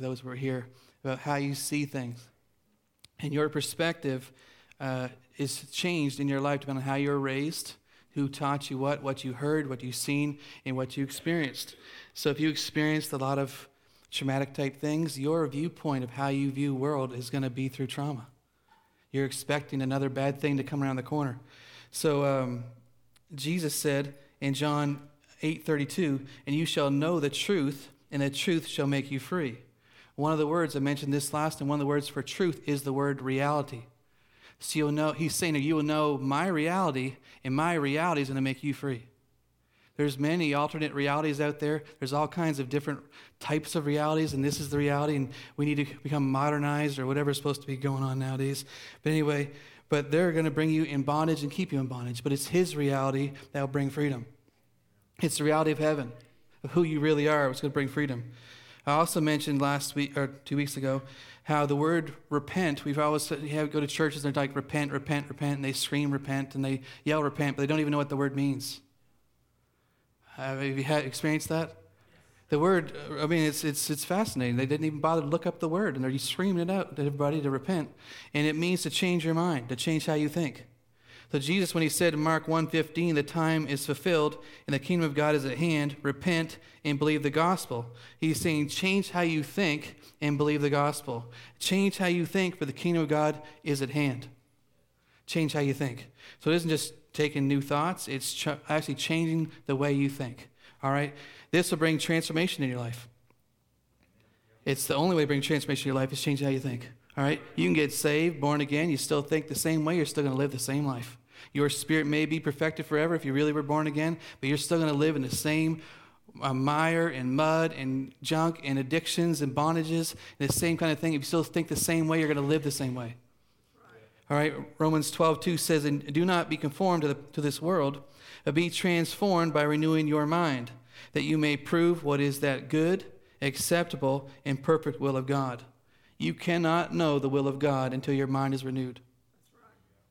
those who are here about how you see things. And your perspective uh, is changed in your life depending on how you were raised, who taught you what, what you heard, what you've seen, and what you experienced. So if you experienced a lot of traumatic type things, your viewpoint of how you view world is going to be through trauma. You're expecting another bad thing to come around the corner. So um, Jesus said in John 8:32, "And you shall know the truth, and the truth shall make you free." One of the words I mentioned this last, and one of the words for truth is the word reality. So you'll know, he's saying that you will know my reality, and my reality is going to make you free. There's many alternate realities out there. There's all kinds of different types of realities, and this is the reality, and we need to become modernized or whatever's supposed to be going on nowadays. But anyway, but they're going to bring you in bondage and keep you in bondage. But it's His reality that will bring freedom. It's the reality of heaven, of who you really are, what's going to bring freedom. I also mentioned last week or two weeks ago how the word repent, we've always said, have, go to churches and they're like, repent, repent, repent, and they scream repent and they yell repent, but they don't even know what the word means. Have you had experienced that? The word, I mean, it's, it's, it's fascinating. They didn't even bother to look up the word, and they're screaming it out to everybody to repent. And it means to change your mind, to change how you think. So Jesus, when he said in Mark 1.15, the time is fulfilled and the kingdom of God is at hand, repent and believe the gospel. He's saying change how you think and believe the gospel. Change how you think, for the kingdom of God is at hand. Change how you think. So it isn't just taking new thoughts, it's ch- actually changing the way you think. All right? This will bring transformation in your life. It's the only way to bring transformation in your life is change how you think. All right? You can get saved, born again, you still think the same way, you're still going to live the same life. Your spirit may be perfected forever if you really were born again, but you're still going to live in the same uh, mire and mud and junk and addictions and bondages and the same kind of thing. If you still think the same way, you're going to live the same way. All right, Romans 12, 2 says, And do not be conformed to, the, to this world, but be transformed by renewing your mind, that you may prove what is that good, acceptable, and perfect will of God. You cannot know the will of God until your mind is renewed.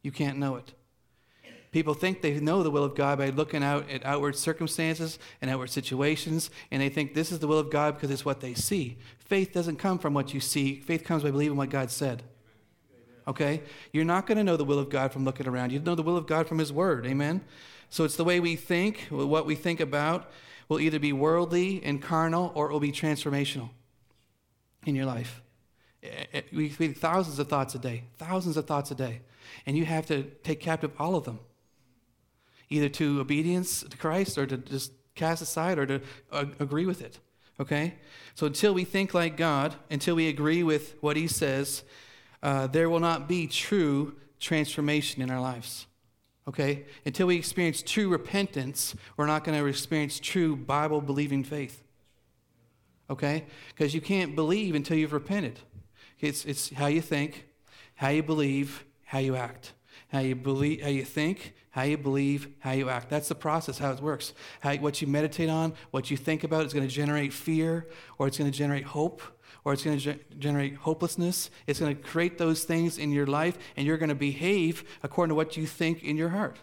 You can't know it. People think they know the will of God by looking out at outward circumstances and outward situations, and they think this is the will of God because it's what they see. Faith doesn't come from what you see, faith comes by believing what God said. Okay? You're not going to know the will of God from looking around. You know the will of God from His Word. Amen? So it's the way we think, what we think about will either be worldly and carnal or it will be transformational in your life. We think thousands of thoughts a day, thousands of thoughts a day, and you have to take captive all of them either to obedience to Christ or to just cast aside or to uh, agree with it. Okay? So until we think like God, until we agree with what He says, uh, there will not be true transformation in our lives. Okay? Until we experience true repentance, we're not going to experience true Bible believing faith. Okay? Because you can't believe until you've repented. It's, it's how you think, how you believe, how you act. How you believe, how you think, how you believe, how you act. That's the process, how it works. How, what you meditate on, what you think about is going to generate fear, or it's going to generate hope, or it's going to ge- generate hopelessness. It's going to create those things in your life, and you're going to behave according to what you think in your heart.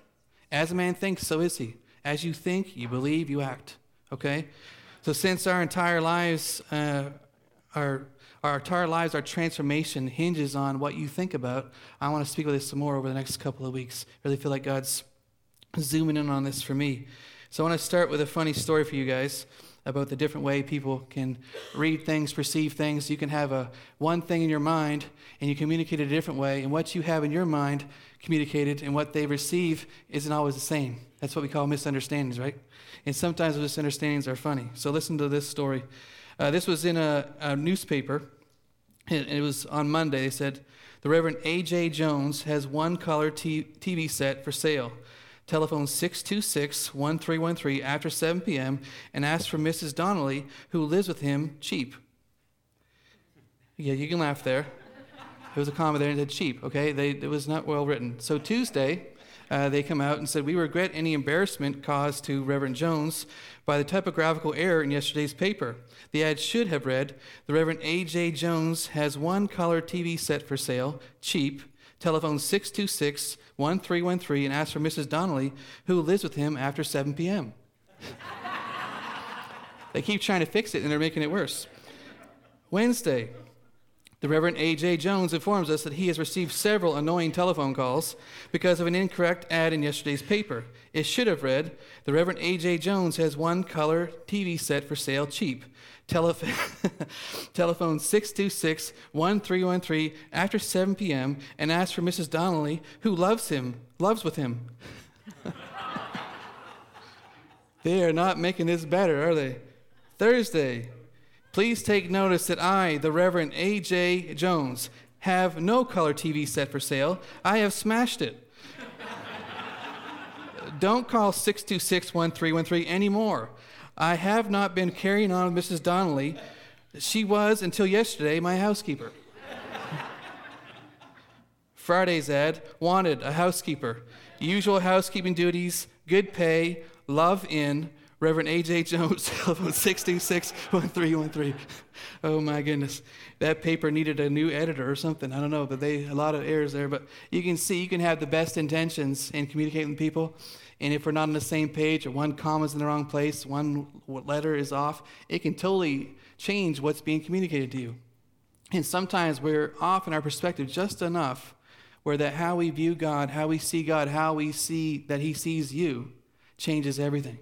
As a man thinks, so is he. As you think, you believe, you act. Okay? So, since our entire lives uh, are our entire lives, our transformation hinges on what you think about. I want to speak with this some more over the next couple of weeks. I really feel like God's zooming in on this for me. So I want to start with a funny story for you guys about the different way people can read things, perceive things. You can have a one thing in your mind and you communicate it a different way, and what you have in your mind communicated and what they receive isn't always the same. That's what we call misunderstandings, right? And sometimes misunderstandings are funny. So listen to this story. Uh, this was in a, a newspaper, and it was on Monday. They said, The Reverend A.J. Jones has one color t- TV set for sale. Telephone 626 1313 after 7 p.m. and ask for Mrs. Donnelly, who lives with him, cheap. Yeah, you can laugh there. It was a comma there and it said cheap, okay? They, it was not well written. So Tuesday, uh, they come out and said, We regret any embarrassment caused to Reverend Jones by the typographical error in yesterday's paper. The ad should have read The Reverend A.J. Jones has one color TV set for sale, cheap. Telephone 626 1313 and ask for Mrs. Donnelly, who lives with him after 7 p.m. they keep trying to fix it and they're making it worse. Wednesday, the Reverend A.J. Jones informs us that he has received several annoying telephone calls because of an incorrect ad in yesterday's paper. It should have read The Reverend A.J. Jones has one color TV set for sale cheap. Telef- telephone 626 1313 after 7 p.m. and ask for Mrs. Donnelly, who loves him, loves with him. they are not making this better, are they? Thursday, Please take notice that I, the Reverend A.J. Jones, have no color TV set for sale. I have smashed it. Don't call 626 1313 anymore. I have not been carrying on with Mrs. Donnelly. She was, until yesterday, my housekeeper. Friday's ad wanted a housekeeper. Usual housekeeping duties, good pay, love in, Reverend A.J. Jones, telephone 626 1313. Oh my goodness. That paper needed a new editor or something. I don't know, but they a lot of errors there. But you can see you can have the best intentions in communicating with people. And if we're not on the same page or one comma's in the wrong place, one letter is off, it can totally change what's being communicated to you. And sometimes we're off in our perspective just enough where that how we view God, how we see God, how we see that He sees you changes everything.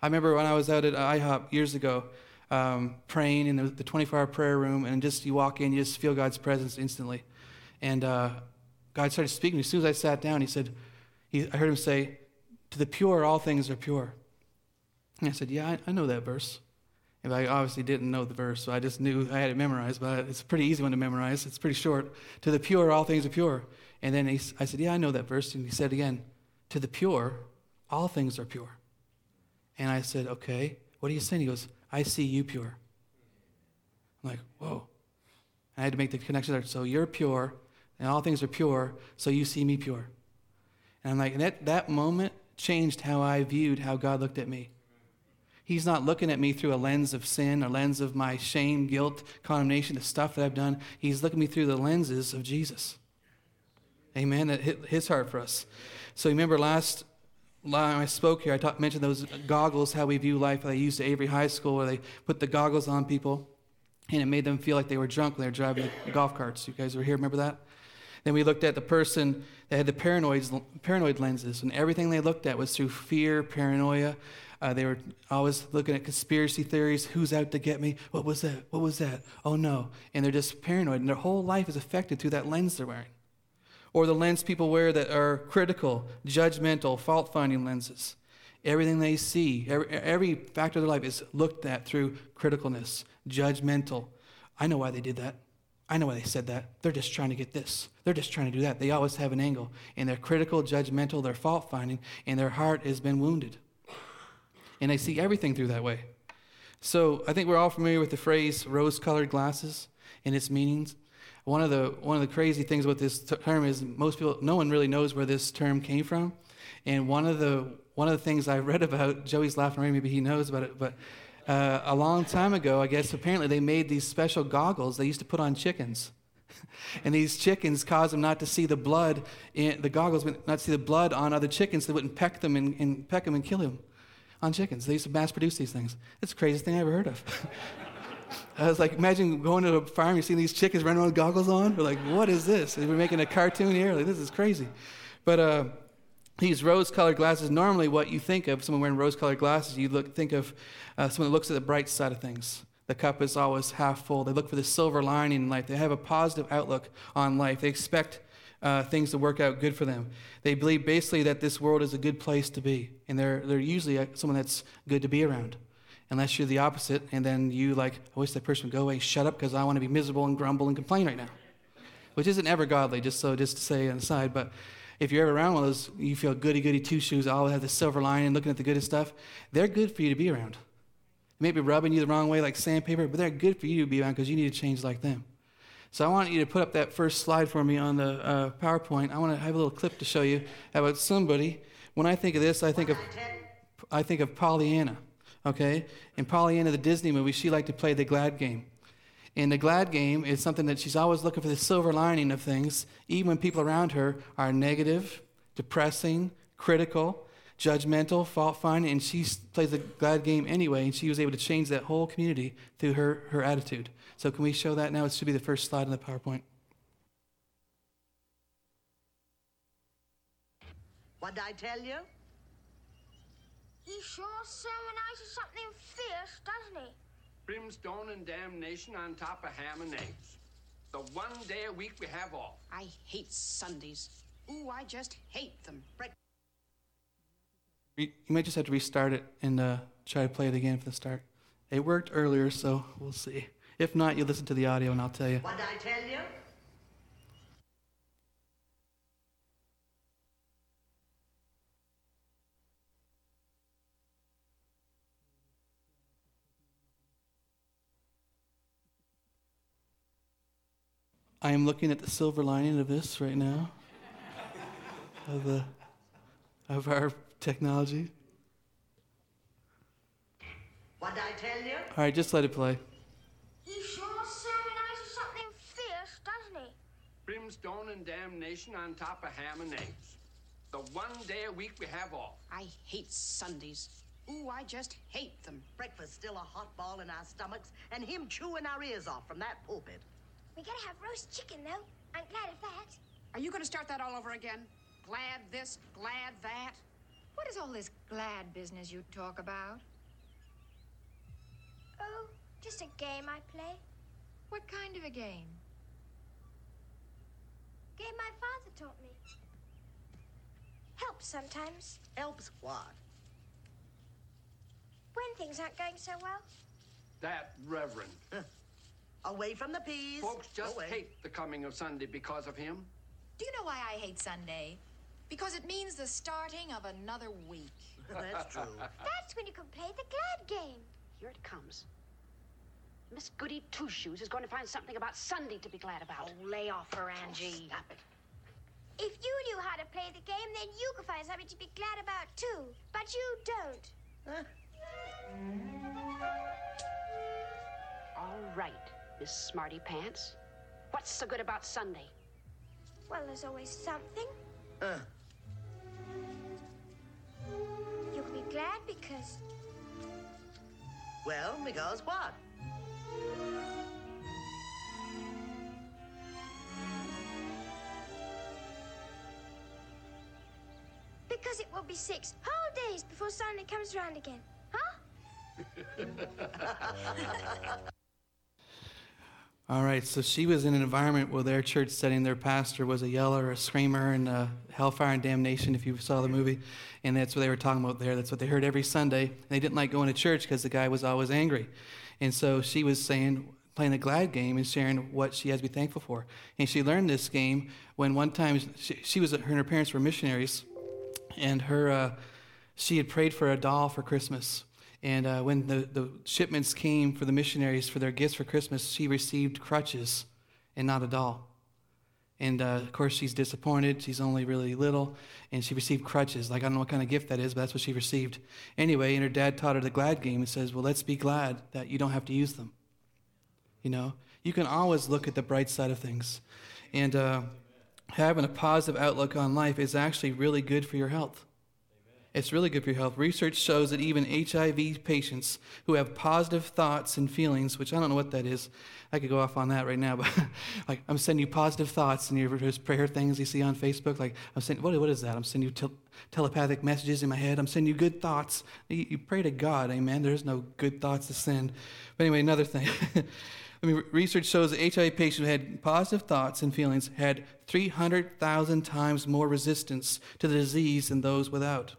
I remember when I was out at IHOP years ago, um, praying in the 24 hour prayer room, and just you walk in, you just feel God's presence instantly. And uh, God started speaking. To me as soon as I sat down, He said, he, I heard Him say, To the pure, all things are pure. And I said, Yeah, I, I know that verse. And I obviously didn't know the verse, so I just knew I had it memorized, but it's a pretty easy one to memorize. It's pretty short. To the pure, all things are pure. And then he, I said, Yeah, I know that verse. And he said again, To the pure, all things are pure. And I said, Okay, what are you saying? He goes, I see you pure. I'm like, Whoa. And I had to make the connection there. So you're pure, and all things are pure, so you see me pure. And I'm like, and that, that moment changed how I viewed how God looked at me. He's not looking at me through a lens of sin, a lens of my shame, guilt, condemnation, the stuff that I've done. He's looking at me through the lenses of Jesus. Amen. That hit his heart for us. So remember last I spoke here, I talk, mentioned those goggles, how we view life. They used at Avery High School, where they put the goggles on people, and it made them feel like they were drunk when they were driving the golf carts. You guys were here, remember that? Then we looked at the person that had the paranoid, paranoid lenses, and everything they looked at was through fear, paranoia. Uh, they were always looking at conspiracy theories. Who's out to get me? What was that? What was that? Oh no. And they're just paranoid, and their whole life is affected through that lens they're wearing or the lens people wear that are critical, judgmental, fault finding lenses. Everything they see, every, every factor of their life is looked at through criticalness, judgmental. I know why they did that. I know why they said that. They're just trying to get this. They're just trying to do that. They always have an angle. And they're critical, judgmental, they're fault finding, and their heart has been wounded. And they see everything through that way. So I think we're all familiar with the phrase rose colored glasses and its meanings. One of the one of the crazy things about this term is most people, no one really knows where this term came from. And one of the one of the things I read about, Joey's laughing maybe he knows about it, but uh, a long time ago, I guess apparently they made these special goggles they used to put on chickens. and these chickens caused them not to see the blood in the goggles, not see the blood on other chickens. So they wouldn't peck them and, and peck them and kill them on chickens. They used to mass produce these things. It's the craziest thing I ever heard of. I was like, imagine going to a farm, you see these chickens running around with goggles on. We're like, what is this? We're making a cartoon here. Like, this is crazy. But uh, these rose-colored glasses, normally what you think of, someone wearing rose-colored glasses, you look, think of uh, someone that looks at the bright side of things. The cup is always half full. They look for the silver lining in life. They have a positive outlook on life. They expect uh, things to work out good for them. They believe basically that this world is a good place to be, and they're, they're usually someone that's good to be around unless you're the opposite, and then you like, I wish that person would go away, shut up, because I want to be miserable and grumble and complain right now, which isn't ever godly. Just so, just to say on the side, but if you're ever around one of those, you feel goody goody two shoes, always have the silver lining, looking at the good stuff. They're good for you to be around. They may be rubbing you the wrong way like sandpaper, but they're good for you to be around because you need to change like them. So I want you to put up that first slide for me on the uh, PowerPoint. I want to have a little clip to show you about somebody. When I think of this, I think of I think of Pollyanna okay? In Pollyanna, the Disney movie, she liked to play the glad game. And the glad game is something that she's always looking for the silver lining of things, even when people around her are negative, depressing, critical. judgmental, fault finding, and she plays the glad game anyway, and she was able to change that whole community through her, her attitude. So, can we show that now? It should be the first slide in the PowerPoint. What did I tell you? He sure sermonizes something fierce, doesn't he? Brimstone and damnation on top of ham and eggs. The one day a week we have off. I hate Sundays. Ooh, I just hate them. You might just have to restart it and uh, try to play it again from the start. It worked earlier, so we'll see. If not, you listen to the audio and I'll tell you. What did I tell you? I am looking at the silver lining of this right now, of, the, of our technology. What did I tell you? All right, just let it play. He sure sermonizes something fierce, doesn't he? Brimstone and damnation on top of ham and eggs. The one day a week we have off. I hate Sundays. Ooh, I just hate them. Breakfast still a hot ball in our stomachs, and him chewing our ears off from that pulpit. We gotta have roast chicken, though. I'm glad of that. Are you going to start that all over again? Glad this, glad that? What is all this glad business you talk about? Oh, just a game I play. What kind of a game? Game my father taught me. Helps sometimes. Helps what? When things aren't going so well. That reverend. Away from the peas. Folks just Away. hate the coming of Sunday because of him. Do you know why I hate Sunday? Because it means the starting of another week. That's true. That's when you can play the glad game. Here it comes. Miss Goody Two Shoes is going to find something about Sunday to be glad about. Oh, lay off her, oh, Angie. Stop it. If you knew how to play the game, then you could find something to be glad about too. But you don't. Huh? Mm. All right, Miss Smarty Pants. What's so good about Sunday? Well, there's always something. Uh, You'll be glad because well, because what? because it will be six whole days before Sunday comes round again. Huh? All right, so she was in an environment where their church setting, their pastor was a yeller, a screamer, and uh, hellfire and damnation, if you saw the movie. And that's what they were talking about there. That's what they heard every Sunday. And they didn't like going to church because the guy was always angry. And so she was saying, playing the glad game and sharing what she has to be thankful for. And she learned this game when one time she, she was, her and her parents were missionaries, and her, uh, she had prayed for a doll for Christmas. And uh, when the, the shipments came for the missionaries for their gifts for Christmas, she received crutches and not a doll. And uh, of course, she's disappointed. She's only really little, and she received crutches. Like, I don't know what kind of gift that is, but that's what she received. Anyway, and her dad taught her the glad game and says, Well, let's be glad that you don't have to use them. You know, you can always look at the bright side of things. And uh, having a positive outlook on life is actually really good for your health. It's really good for your health. Research shows that even HIV patients who have positive thoughts and feelings, which I don't know what that is, I could go off on that right now, but like I'm sending you positive thoughts and you just prayer things you see on Facebook. Like I'm saying, what, what is that? I'm sending you tel- telepathic messages in my head. I'm sending you good thoughts. You, you pray to God, amen. There's no good thoughts to send. But anyway, another thing. I mean, research shows that HIV patients who had positive thoughts and feelings had 300,000 times more resistance to the disease than those without.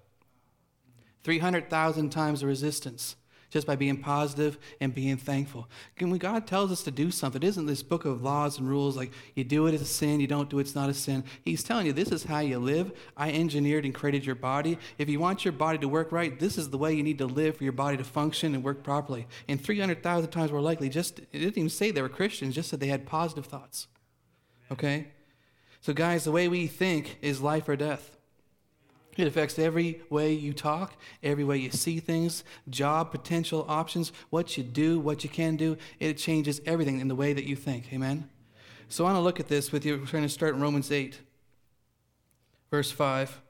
300,000 times the resistance just by being positive and being thankful. When God tells us to do something, it isn't this book of laws and rules like you do it, it's a sin, you don't do it, it's not a sin. He's telling you this is how you live. I engineered and created your body. If you want your body to work right, this is the way you need to live for your body to function and work properly. And 300,000 times more likely, just, it didn't even say they were Christians, just said they had positive thoughts. Okay? So, guys, the way we think is life or death. It affects every way you talk, every way you see things, job potential options, what you do, what you can do. It changes everything in the way that you think. Amen? So I want to look at this with you. We're going to start in Romans 8, verse 5.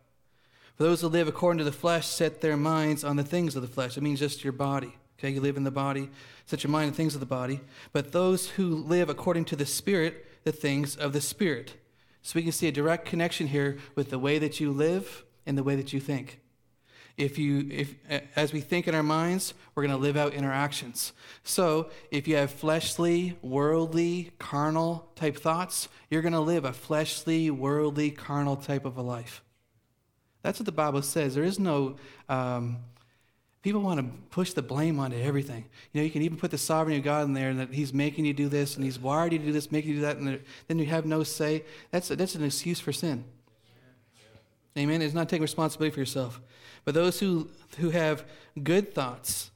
For those who live according to the flesh set their minds on the things of the flesh. It means just your body. Okay, you live in the body, set your mind on things of the body. But those who live according to the Spirit, the things of the Spirit. So we can see a direct connection here with the way that you live and the way that you think. If you, if, as we think in our minds, we're going to live out in our actions. So if you have fleshly, worldly, carnal type thoughts, you're going to live a fleshly, worldly, carnal type of a life. That's what the Bible says. There is no, um, people want to push the blame onto everything. You know, you can even put the sovereignty of God in there and that He's making you do this and He's wired you to do this, making you do that, and then you have no say. That's, that's an excuse for sin. Amen. It's not taking responsibility for yourself. But those who, who have good thoughts,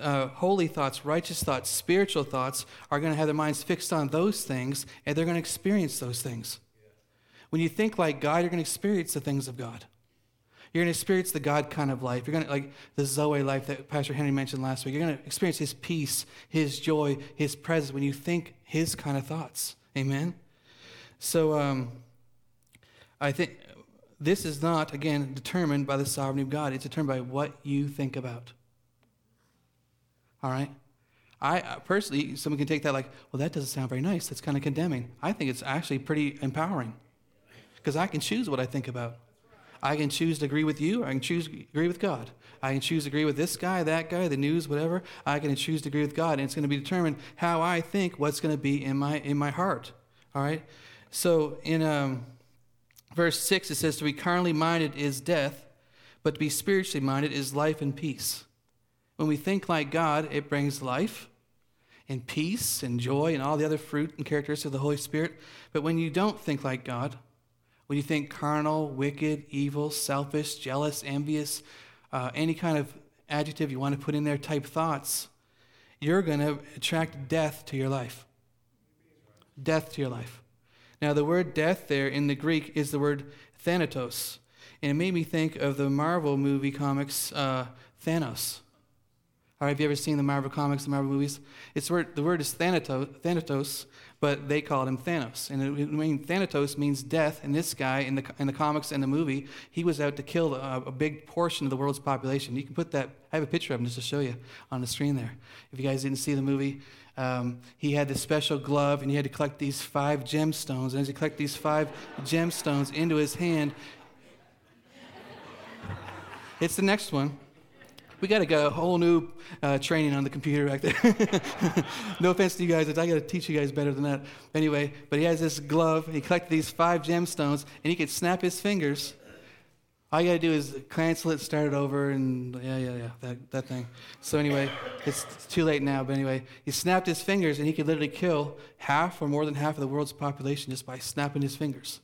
uh, holy thoughts, righteous thoughts, spiritual thoughts, are going to have their minds fixed on those things, and they're going to experience those things. When you think like God, you're going to experience the things of God. You're going to experience the God kind of life. You're going to, like the Zoe life that Pastor Henry mentioned last week, you're going to experience His peace, His joy, His presence when you think His kind of thoughts. Amen? So, um, I think this is not, again, determined by the sovereignty of God. It's determined by what you think about. All right? I personally, someone can take that like, well, that doesn't sound very nice. That's kind of condemning. I think it's actually pretty empowering because I can choose what I think about. I can choose to agree with you, or I can choose to agree with God. I can choose to agree with this guy, that guy, the news, whatever. I can choose to agree with God, and it's going to be determined how I think, what's going to be in my in my heart. All right. So in um, verse six, it says, "To be carnally minded is death, but to be spiritually minded is life and peace." When we think like God, it brings life and peace and joy and all the other fruit and characteristics of the Holy Spirit. But when you don't think like God, when you think carnal, wicked, evil, selfish, jealous, envious, uh, any kind of adjective you want to put in there type thoughts, you're going to attract death to your life. Death to your life. Now, the word death there in the Greek is the word thanatos. And it made me think of the Marvel movie comics, uh, Thanos. All right, have you ever seen the Marvel comics, the Marvel movies? It's word, the word is thanatos, thanatos, but they called him Thanos. And it, I mean, Thanatos means death. And this guy in the, in the comics and the movie, he was out to kill a, a, big portion of the world's population. You can put that, I have a picture of him just to show you on the screen there. If you guys didn't see the movie, um, he had this special glove and he had to collect these five gemstones. And as he collected these five gemstones into his hand, it's the next one we got to get a whole new uh, training on the computer back there. no offense to you guys, I got to teach you guys better than that. Anyway, but he has this glove. He collected these five gemstones, and he could snap his fingers. All you got to do is cancel it, start it over, and yeah, yeah, yeah, that, that thing. So anyway, it's, it's too late now, but anyway, he snapped his fingers, and he could literally kill half or more than half of the world's population just by snapping his fingers.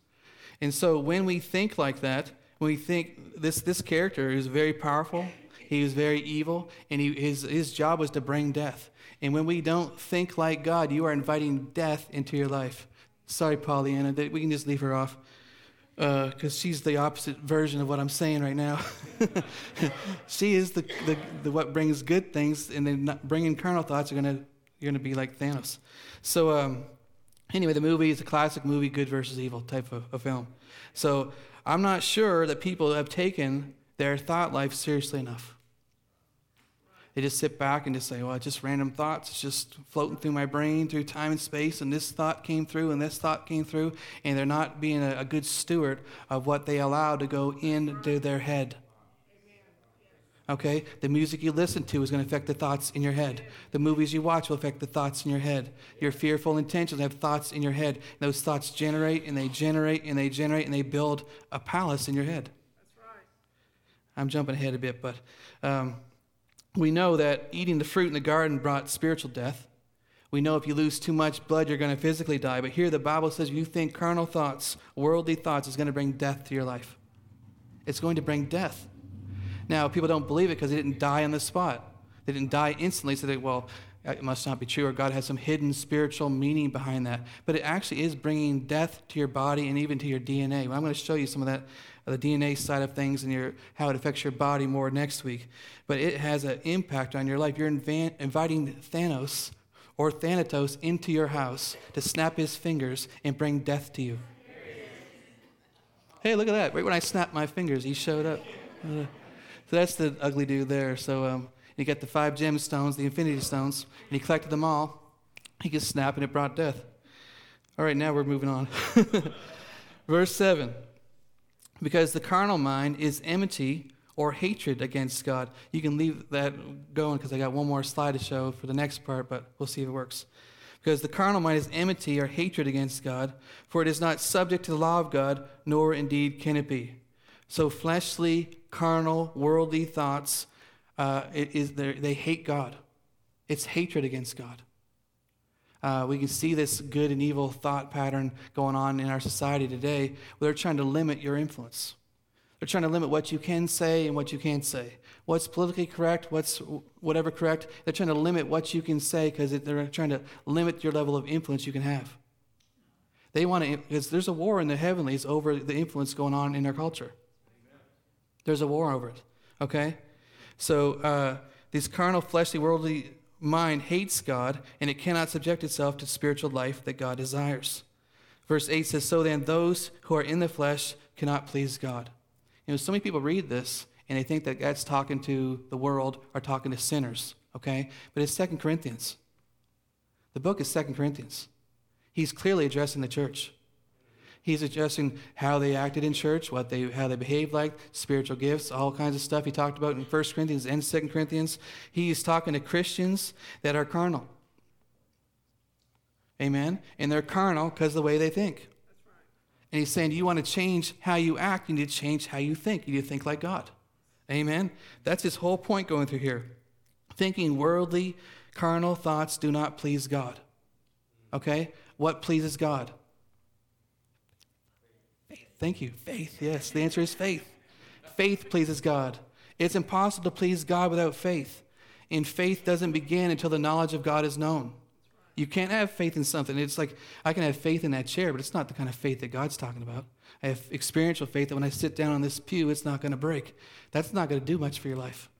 And so when we think like that, when we think this, this character is very powerful, he was very evil, and he, his, his job was to bring death. And when we don't think like God, you are inviting death into your life. Sorry, Pollyanna, we can just leave her off because uh, she's the opposite version of what I'm saying right now. she is the, the, the, what brings good things, and then bringing carnal thoughts are gonna you're gonna be like Thanos. So um, anyway, the movie is a classic movie, good versus evil type of, of film. So I'm not sure that people have taken their thought life seriously enough. They just sit back and just say, well, just random thoughts. It's just floating through my brain through time and space, and this thought came through, and this thought came through, and they're not being a, a good steward of what they allow to go into their head. Okay? The music you listen to is going to affect the thoughts in your head. The movies you watch will affect the thoughts in your head. Your fearful intentions have thoughts in your head. Those thoughts generate and they generate and they generate and they build a palace in your head. That's right. I'm jumping ahead a bit, but um, we know that eating the fruit in the garden brought spiritual death. We know if you lose too much blood, you're going to physically die. But here the Bible says you think carnal thoughts, worldly thoughts, is going to bring death to your life. It's going to bring death. Now, people don't believe it because they didn't die on the spot. They didn't die instantly, so they, well, it must not be true, or God has some hidden spiritual meaning behind that. But it actually is bringing death to your body and even to your DNA. Well, I'm going to show you some of that the DNA side of things and your, how it affects your body more next week. But it has an impact on your life. You're inv- inviting Thanos or Thanatos into your house to snap his fingers and bring death to you. Hey, look at that. Right when I snapped my fingers, he showed up. Uh, so that's the ugly dude there. So um, you got the five gemstones, the infinity stones, and he collected them all. He could snap and it brought death. All right, now we're moving on. Verse 7 Because the carnal mind is enmity or hatred against God. You can leave that going because I got one more slide to show for the next part, but we'll see if it works. Because the carnal mind is enmity or hatred against God, for it is not subject to the law of God, nor indeed can it be. So, fleshly, carnal, worldly thoughts, uh, is they hate God. It's hatred against God. Uh, we can see this good and evil thought pattern going on in our society today they're trying to limit your influence. They're trying to limit what you can say and what you can't say. What's politically correct, what's whatever correct. They're trying to limit what you can say because they're trying to limit your level of influence you can have. They want to, because there's a war in the heavenlies over the influence going on in our culture. There's a war over it, okay? So, uh, these carnal, fleshly, worldly mind hates God and it cannot subject itself to spiritual life that God desires. Verse 8 says, So then, those who are in the flesh cannot please God. You know, so many people read this and they think that God's talking to the world or talking to sinners, okay? But it's Second Corinthians. The book is Second Corinthians. He's clearly addressing the church. He's addressing how they acted in church, what they, how they behaved like, spiritual gifts, all kinds of stuff he talked about in 1 Corinthians and 2 Corinthians. He's talking to Christians that are carnal. Amen? And they're carnal because of the way they think. And he's saying, you want to change how you act, you need to change how you think. You need to think like God. Amen? That's his whole point going through here. Thinking worldly, carnal thoughts do not please God. Okay? What pleases God? Thank you. Faith. Yes, the answer is faith. Faith pleases God. It's impossible to please God without faith. And faith doesn't begin until the knowledge of God is known. You can't have faith in something. It's like I can have faith in that chair, but it's not the kind of faith that God's talking about. I have experiential faith that when I sit down on this pew, it's not going to break. That's not going to do much for your life.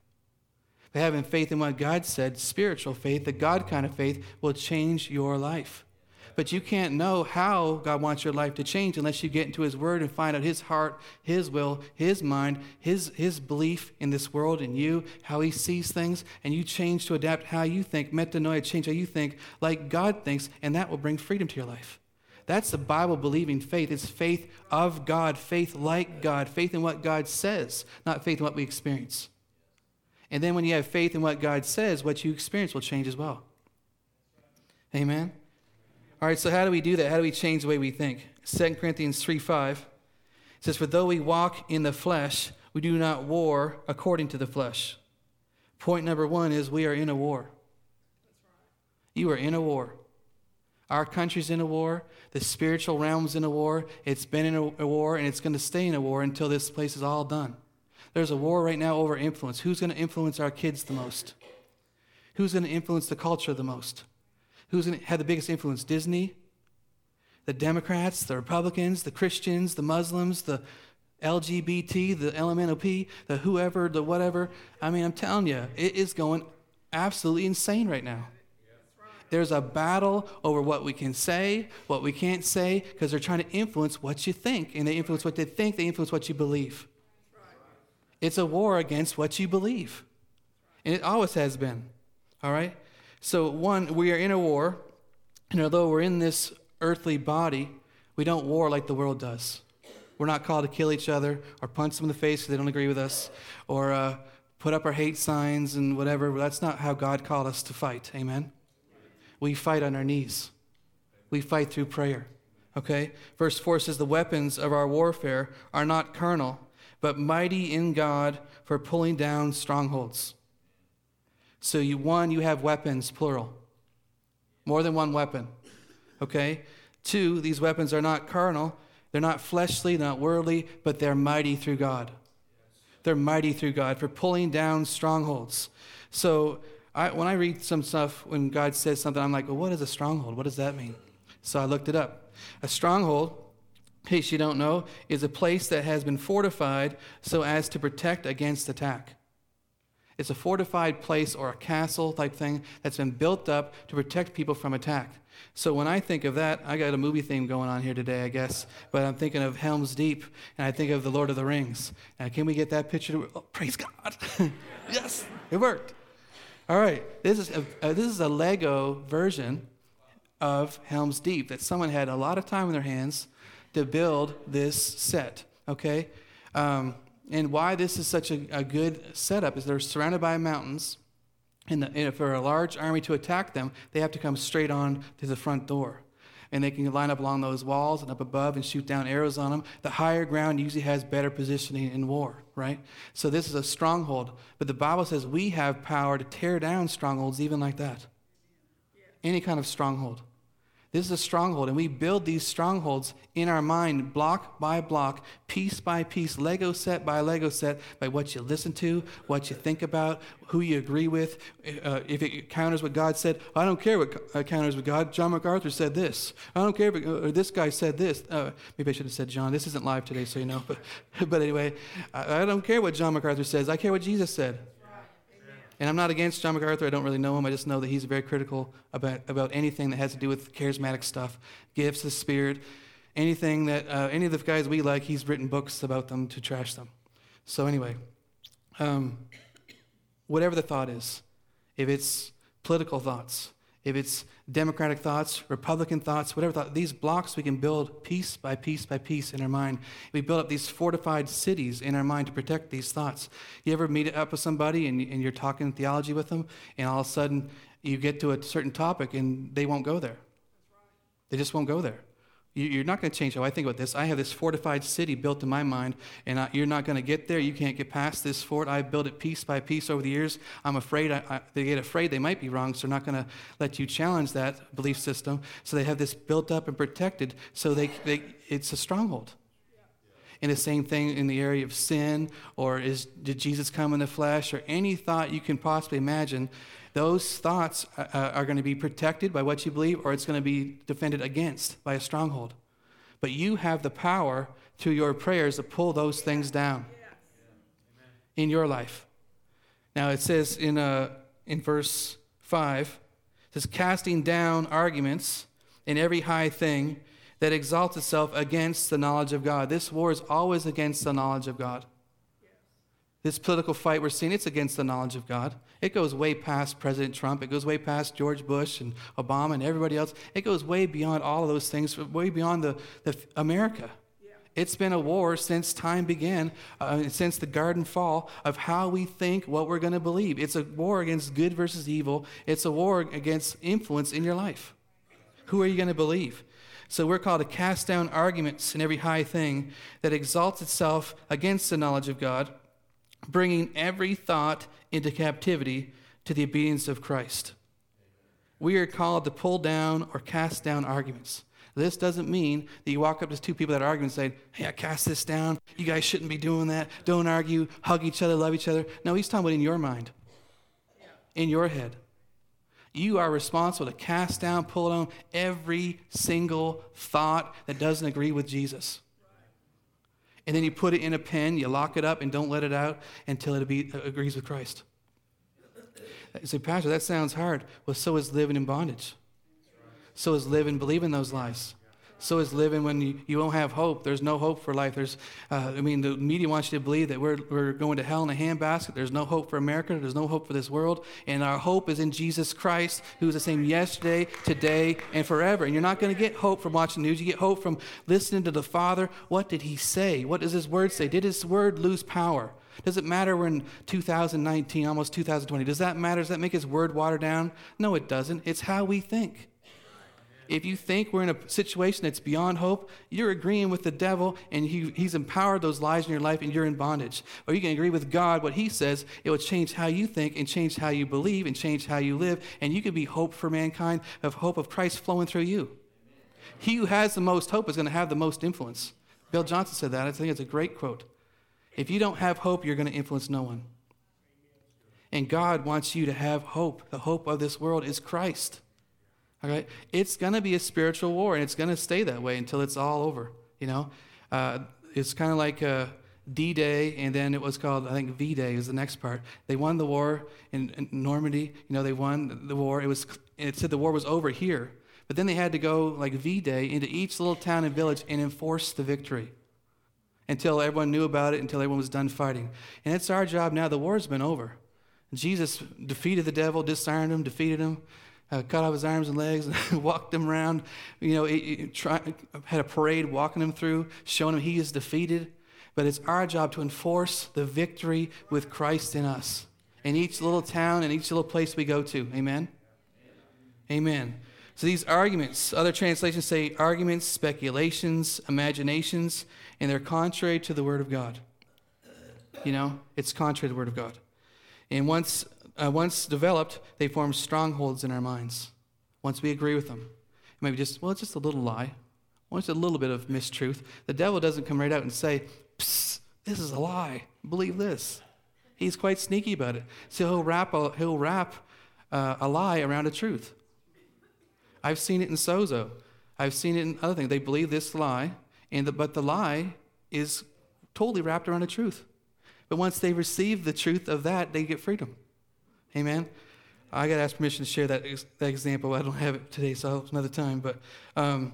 But having faith in what God said, spiritual faith, the God kind of faith, will change your life. But you can't know how God wants your life to change unless you get into His Word and find out His heart, His will, His mind, His, His belief in this world and you, how He sees things, and you change to adapt how you think. Metanoia, change how you think like God thinks, and that will bring freedom to your life. That's the Bible believing faith. It's faith of God, faith like God, faith in what God says, not faith in what we experience. And then when you have faith in what God says, what you experience will change as well. Amen. All right, so how do we do that? How do we change the way we think? 2 Corinthians 3 5 says, For though we walk in the flesh, we do not war according to the flesh. Point number one is we are in a war. You are in a war. Our country's in a war. The spiritual realm's in a war. It's been in a, war, and it's going to stay in a war until this place is all done. There's a war right now over influence. Who's going to influence our kids the most? Who's going to influence the culture the most? Who's had the biggest influence? Disney, the Democrats, the Republicans, the Christians, the Muslims, the LGBT, the LMNOP, the whoever, the whatever. I mean, I'm telling you, it is going absolutely insane right now. There's a battle over what we can say, what we can't say, because they're trying to influence what you think. And they influence what they think, they influence what you believe. It's a war against what you believe. And it always has been. All right? So, one, we are in a war, and although we're in this earthly body, we don't war like the world does. We're not called to kill each other or punch them in the face because they don't agree with us or uh, put up our hate signs and whatever. That's not how God called us to fight. Amen? We fight on our knees, we fight through prayer. Okay? Verse 4 says, The weapons of our warfare are not carnal, but mighty in God for pulling down strongholds. So, you, one, you have weapons, plural. More than one weapon. Okay? Two, these weapons are not carnal, they're not fleshly, not worldly, but they're mighty through God. They're mighty through God for pulling down strongholds. So, I, when I read some stuff, when God says something, I'm like, well, what is a stronghold? What does that mean? So I looked it up. A stronghold, in case you don't know, is a place that has been fortified so as to protect against attack. It's a fortified place or a castle type thing that's been built up to protect people from attack. So when I think of that, I got a movie theme going on here today, I guess. But I'm thinking of Helm's Deep, and I think of the Lord of the Rings. Now, can we get that picture? To, oh, praise God! yes, it worked. All right, this is a, uh, this is a Lego version of Helm's Deep that someone had a lot of time in their hands to build this set. Okay, um, and why this is such a, a good setup is they're surrounded by mountains and, the, and for a large army to attack them, they have to come straight on to the front door. And they can line up along those walls and up above and shoot down arrows on them. The higher ground usually has better positioning in war, right? So this is a stronghold. But the Bible says we have power to tear down strongholds even like that. Any kind of stronghold. This is a stronghold, and we build these strongholds in our mind, block by block, piece by piece, Lego set by Lego set, by what you listen to, what you think about, who you agree with. Uh, if it counters what God said, I don't care what uh, counters with God. John MacArthur said this. I don't care if it, uh, this guy said this. Uh, maybe I should have said John. This isn't live today, so you know. But, but anyway, I, I don't care what John MacArthur says. I care what Jesus said. And I'm not against John MacArthur. I don't really know him. I just know that he's very critical about, about anything that has to do with charismatic stuff, gifts, the Spirit, anything that, uh, any of the guys we like, he's written books about them to trash them. So, anyway, um, whatever the thought is, if it's political thoughts, if it's Democratic thoughts, Republican thoughts, whatever thought, these blocks we can build piece by piece by piece in our mind. We build up these fortified cities in our mind to protect these thoughts. You ever meet up with somebody and, and you're talking theology with them, and all of a sudden you get to a certain topic and they won't go there? They just won't go there. You're not going to change how I think about this. I have this fortified city built in my mind, and you're not going to get there. You can't get past this fort. I built it piece by piece over the years. I'm afraid I, I, they get afraid they might be wrong, so they're not going to let you challenge that belief system. So they have this built up and protected, so they, they it's a stronghold. And the same thing in the area of sin, or is did Jesus come in the flesh, or any thought you can possibly imagine those thoughts uh, uh, are going to be protected by what you believe, or it's going to be defended against by a stronghold. But you have the power through your prayers to pull those things down in your life. Now it says in, uh, in verse 5, it says, casting down arguments in every high thing that exalts itself against the knowledge of God. This war is always against the knowledge of God. This political fight we're seeing, it's against the knowledge of God. It goes way past President Trump. It goes way past George Bush and Obama and everybody else. It goes way beyond all of those things, way beyond the, the America. It's been a war since time began, uh, since the garden fall, of how we think what we're going to believe. It's a war against good versus evil. It's a war against influence in your life. Who are you going to believe? So we're called to cast down arguments in every high thing that exalts itself against the knowledge of God bringing every thought into captivity to the obedience of Christ. We are called to pull down or cast down arguments. This doesn't mean that you walk up to two people that are arguing and say, Hey, I cast this down. You guys shouldn't be doing that. Don't argue. Hug each other. Love each other. No, he's talking about in your mind, in your head. You are responsible to cast down, pull down every single thought that doesn't agree with Jesus and then you put it in a pen, you lock it up, and don't let it out until it be, uh, agrees with Christ. You say, Pastor, that sounds hard. Well, so is living in bondage. So is living believing those lies so is living when you, you won't have hope. There's no hope for life. There's, uh, I mean, the media wants you to believe that we're, we're going to hell in a handbasket. There's no hope for America. There's no hope for this world. And our hope is in Jesus Christ, who is the same yesterday, today, and forever. And you're not going to get hope from watching news. You get hope from listening to the Father. What did He say? What does His Word say? Did His Word lose power? Does it matter we're in 2019, almost 2020? Does that matter? Does that make His Word water down? No, it doesn't. It's how we think. If you think we're in a situation that's beyond hope, you're agreeing with the devil and he, he's empowered those lies in your life and you're in bondage. Or you can agree with God, what he says, it will change how you think and change how you believe and change how you live. And you can be hope for mankind, of hope of Christ flowing through you. He who has the most hope is going to have the most influence. Bill Johnson said that. I think it's a great quote. If you don't have hope, you're going to influence no one. And God wants you to have hope. The hope of this world is Christ. Okay, it's going to be a spiritual war, and it's going to stay that way until it's all over. You know, uh, it's kind of like uh, D-Day, and then it was called I think V-Day is the next part. They won the war in, in Normandy. You know, they won the war. It was it said the war was over here, But then they had to go, like V Day, into each little town and village and enforce the victory until everyone knew about it, until everyone was done fighting. And it's our job now. The war's been over. Jesus defeated the devil, disarmed him, defeated him, uh, cut off his arms and legs, and walked him around. You know, he, had a parade walking him through, showing him he is defeated. But it's our job to enforce the victory with Christ in us in each little town and each little place we go to. Amen? Amen. So these arguments, other translations say arguments, speculations, imaginations, and they're contrary to the Word of God. You know, it's contrary to the Word of God. And once, uh, once developed, they form strongholds in our minds. Once we agree with them, maybe just, well, it's just a little lie. Well, it's a little bit of mistruth. The devil doesn't come right out and say, Psst, this is a lie. Believe this. He's quite sneaky about it. So he'll wrap a, he'll wrap uh, a lie around a truth. I've seen it in Sozo. I've seen it in other things. They believe this lie, and the, but the lie is totally wrapped around a truth. But once they receive the truth of that, they get freedom. Amen. I got to ask permission to share that, that example. I don't have it today, so another time. But um,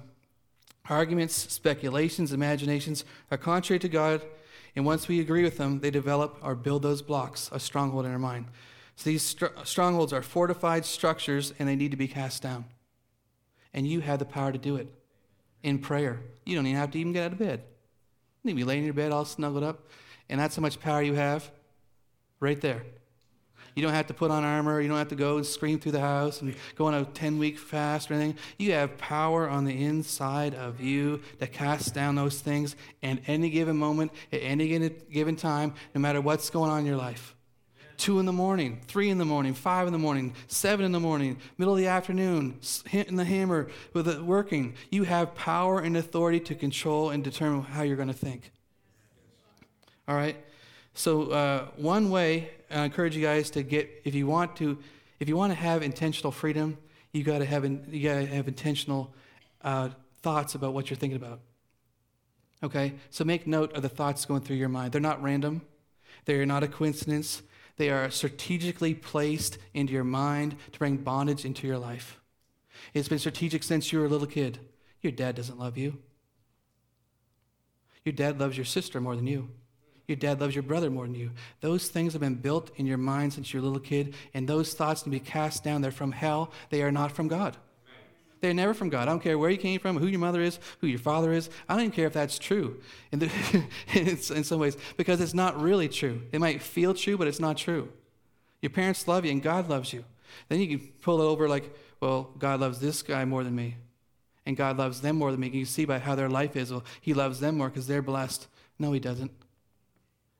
arguments, speculations, imaginations are contrary to God, and once we agree with them, they develop or build those blocks, a stronghold in our mind. So these str- strongholds are fortified structures, and they need to be cast down. And you have the power to do it in prayer. You don't even have to even get out of bed. You can be laying in your bed all snuggled up, and that's how much power you have right there. You don't have to put on armor. You don't have to go and scream through the house and go on a 10 week fast or anything. You have power on the inside of you to cast down those things at any given moment, at any given time, no matter what's going on in your life. Two in the morning, three in the morning, five in the morning, seven in the morning, middle of the afternoon, hitting the hammer with it working. You have power and authority to control and determine how you're going to think. All right? So uh, one way I encourage you guys to get if you want to if you want to have intentional freedom, you got to have you got to have intentional uh, thoughts about what you're thinking about. Okay, so make note of the thoughts going through your mind. They're not random. They are not a coincidence. They are strategically placed into your mind to bring bondage into your life. It's been strategic since you were a little kid. Your dad doesn't love you. Your dad loves your sister more than you. Your dad loves your brother more than you. Those things have been built in your mind since you're a little kid, and those thoughts can be cast down. They're from hell, they are not from God. They're never from God. I don't care where you came from, who your mother is, who your father is. I don't even care if that's true in, the, in some ways because it's not really true. It might feel true, but it's not true. Your parents love you and God loves you. Then you can pull it over like, well, God loves this guy more than me. And God loves them more than me. You see by how their life is. Well, He loves them more because they're blessed. No, He doesn't.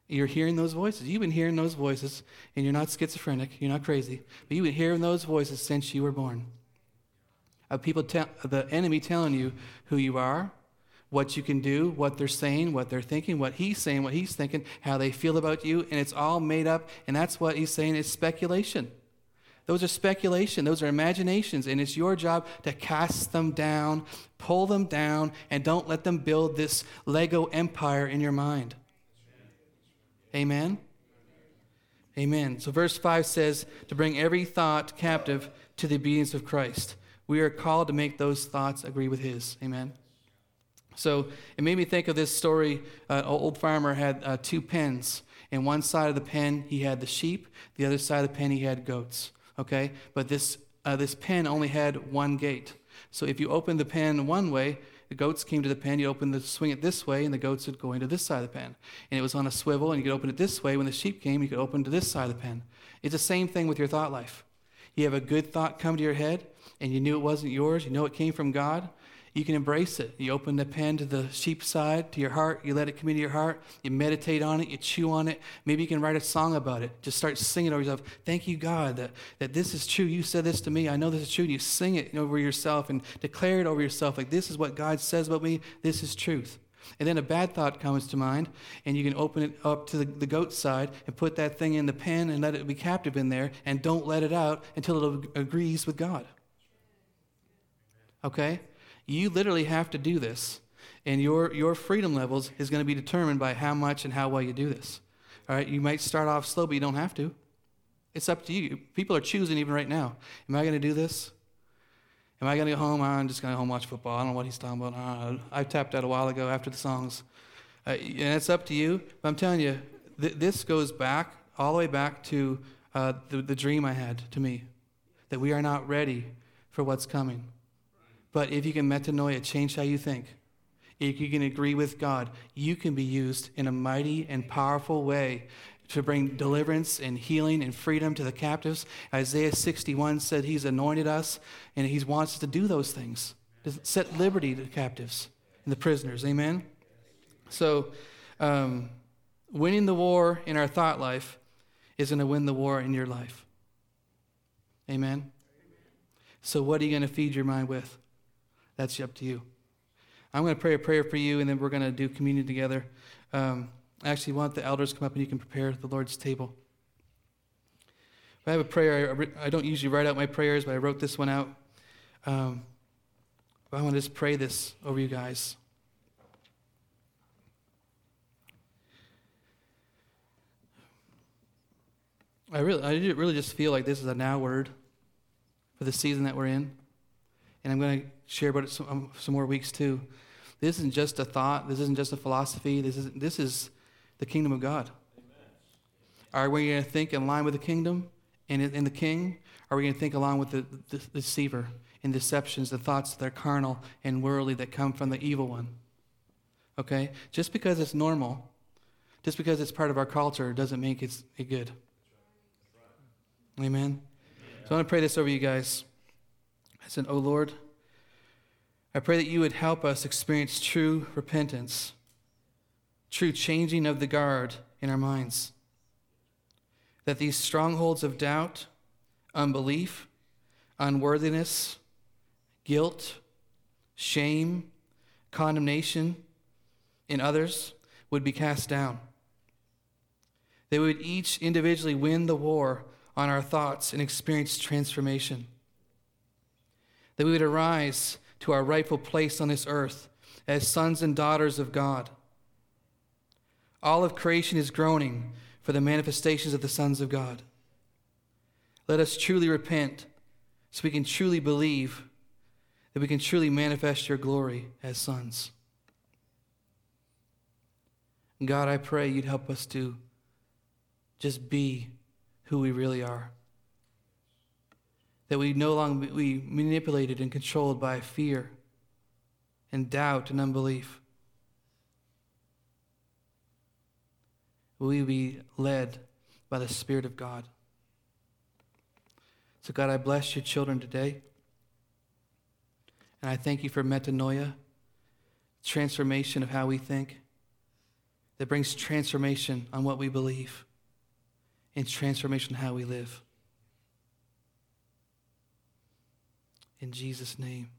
You're hearing those voices. You've been hearing those voices, and you're not schizophrenic. You're not crazy. But you've been hearing those voices since you were born. Of people, te- the enemy telling you who you are, what you can do, what they're saying, what they're thinking, what he's saying, what he's thinking, how they feel about you, and it's all made up. And that's what he's saying is speculation. Those are speculation, those are imaginations, and it's your job to cast them down, pull them down, and don't let them build this Lego empire in your mind. Amen? Amen. So, verse 5 says to bring every thought captive to the obedience of Christ. We are called to make those thoughts agree with His. Amen. So, it made me think of this story. Uh, old farmer had uh, two pens. In one side of the pen, he had the sheep, the other side of the pen, he had goats. Okay? But this, uh, this pen only had one gate. So, if you open the pen one way, the goats came to the pen, you'd open the swing it this way, and the goats would go into this side of the pen. And it was on a swivel, and you could open it this way. When the sheep came, you could open to this side of the pen. It's the same thing with your thought life. You have a good thought come to your head, and you knew it wasn't yours, you know it came from God, you can embrace it. You open the pen to the sheep side, to your heart, you let it come into your heart, you meditate on it, you chew on it. Maybe you can write a song about it. Just start singing over yourself. Thank you, God, that, that this is true. You said this to me. I know this is true. And you sing it over yourself and declare it over yourself like this is what God says about me. This is truth. And then a bad thought comes to mind, and you can open it up to the, the goat side and put that thing in the pen and let it be captive in there, and don't let it out until it agrees with God. Okay? You literally have to do this, and your, your freedom levels is going to be determined by how much and how well you do this. All right, you might start off slow, but you don't have to. It's up to you. People are choosing even right now. Am I going to do this? Am I going to go home? I'm just going to go home watch football. I don't know what he's talking about. I, I tapped out a while ago after the songs. Uh, and it's up to you. But I'm telling you, th- this goes back, all the way back to uh, the, the dream I had to me that we are not ready for what's coming. But if you can metanoia, change how you think, if you can agree with God, you can be used in a mighty and powerful way to bring deliverance and healing and freedom to the captives. Isaiah 61 said he's anointed us and he wants us to do those things, to set liberty to the captives and the prisoners. Amen? So, um, winning the war in our thought life is going to win the war in your life. Amen? So, what are you going to feed your mind with? That's up to you. I'm going to pray a prayer for you, and then we're going to do communion together. Um, I actually want the elders to come up and you can prepare the Lord's table. I have a prayer. I, don't usually write out my prayers, but I wrote this one out. Um, I want to just pray this over you guys. I really, I really just feel like this is a now word for the season that we're in. And I'm going to share about it some, um, some more weeks too. This isn't just a thought. This isn't just a philosophy. This is, this is the kingdom of God. Amen. Are we going to think in line with the kingdom and in the king? Are we going to think along with the, the, the deceiver and deceptions, the thoughts that are carnal and worldly that come from the evil one? Okay? Just because it's normal, just because it's part of our culture, doesn't make it good. Amen? So I want to pray this over you guys. I said, Oh Lord, I pray that you would help us experience true repentance, true changing of the guard in our minds. That these strongholds of doubt, unbelief, unworthiness, guilt, shame, condemnation in others would be cast down. They would each individually win the war on our thoughts and experience transformation. That we would arise to our rightful place on this earth as sons and daughters of God. All of creation is groaning for the manifestations of the sons of God. Let us truly repent so we can truly believe that we can truly manifest your glory as sons. God, I pray you'd help us to just be who we really are that we no longer be manipulated and controlled by fear and doubt and unbelief. We be led by the Spirit of God? So, God, I bless your children today. And I thank you for metanoia, transformation of how we think, that brings transformation on what we believe and transformation how we live. In Jesus' name.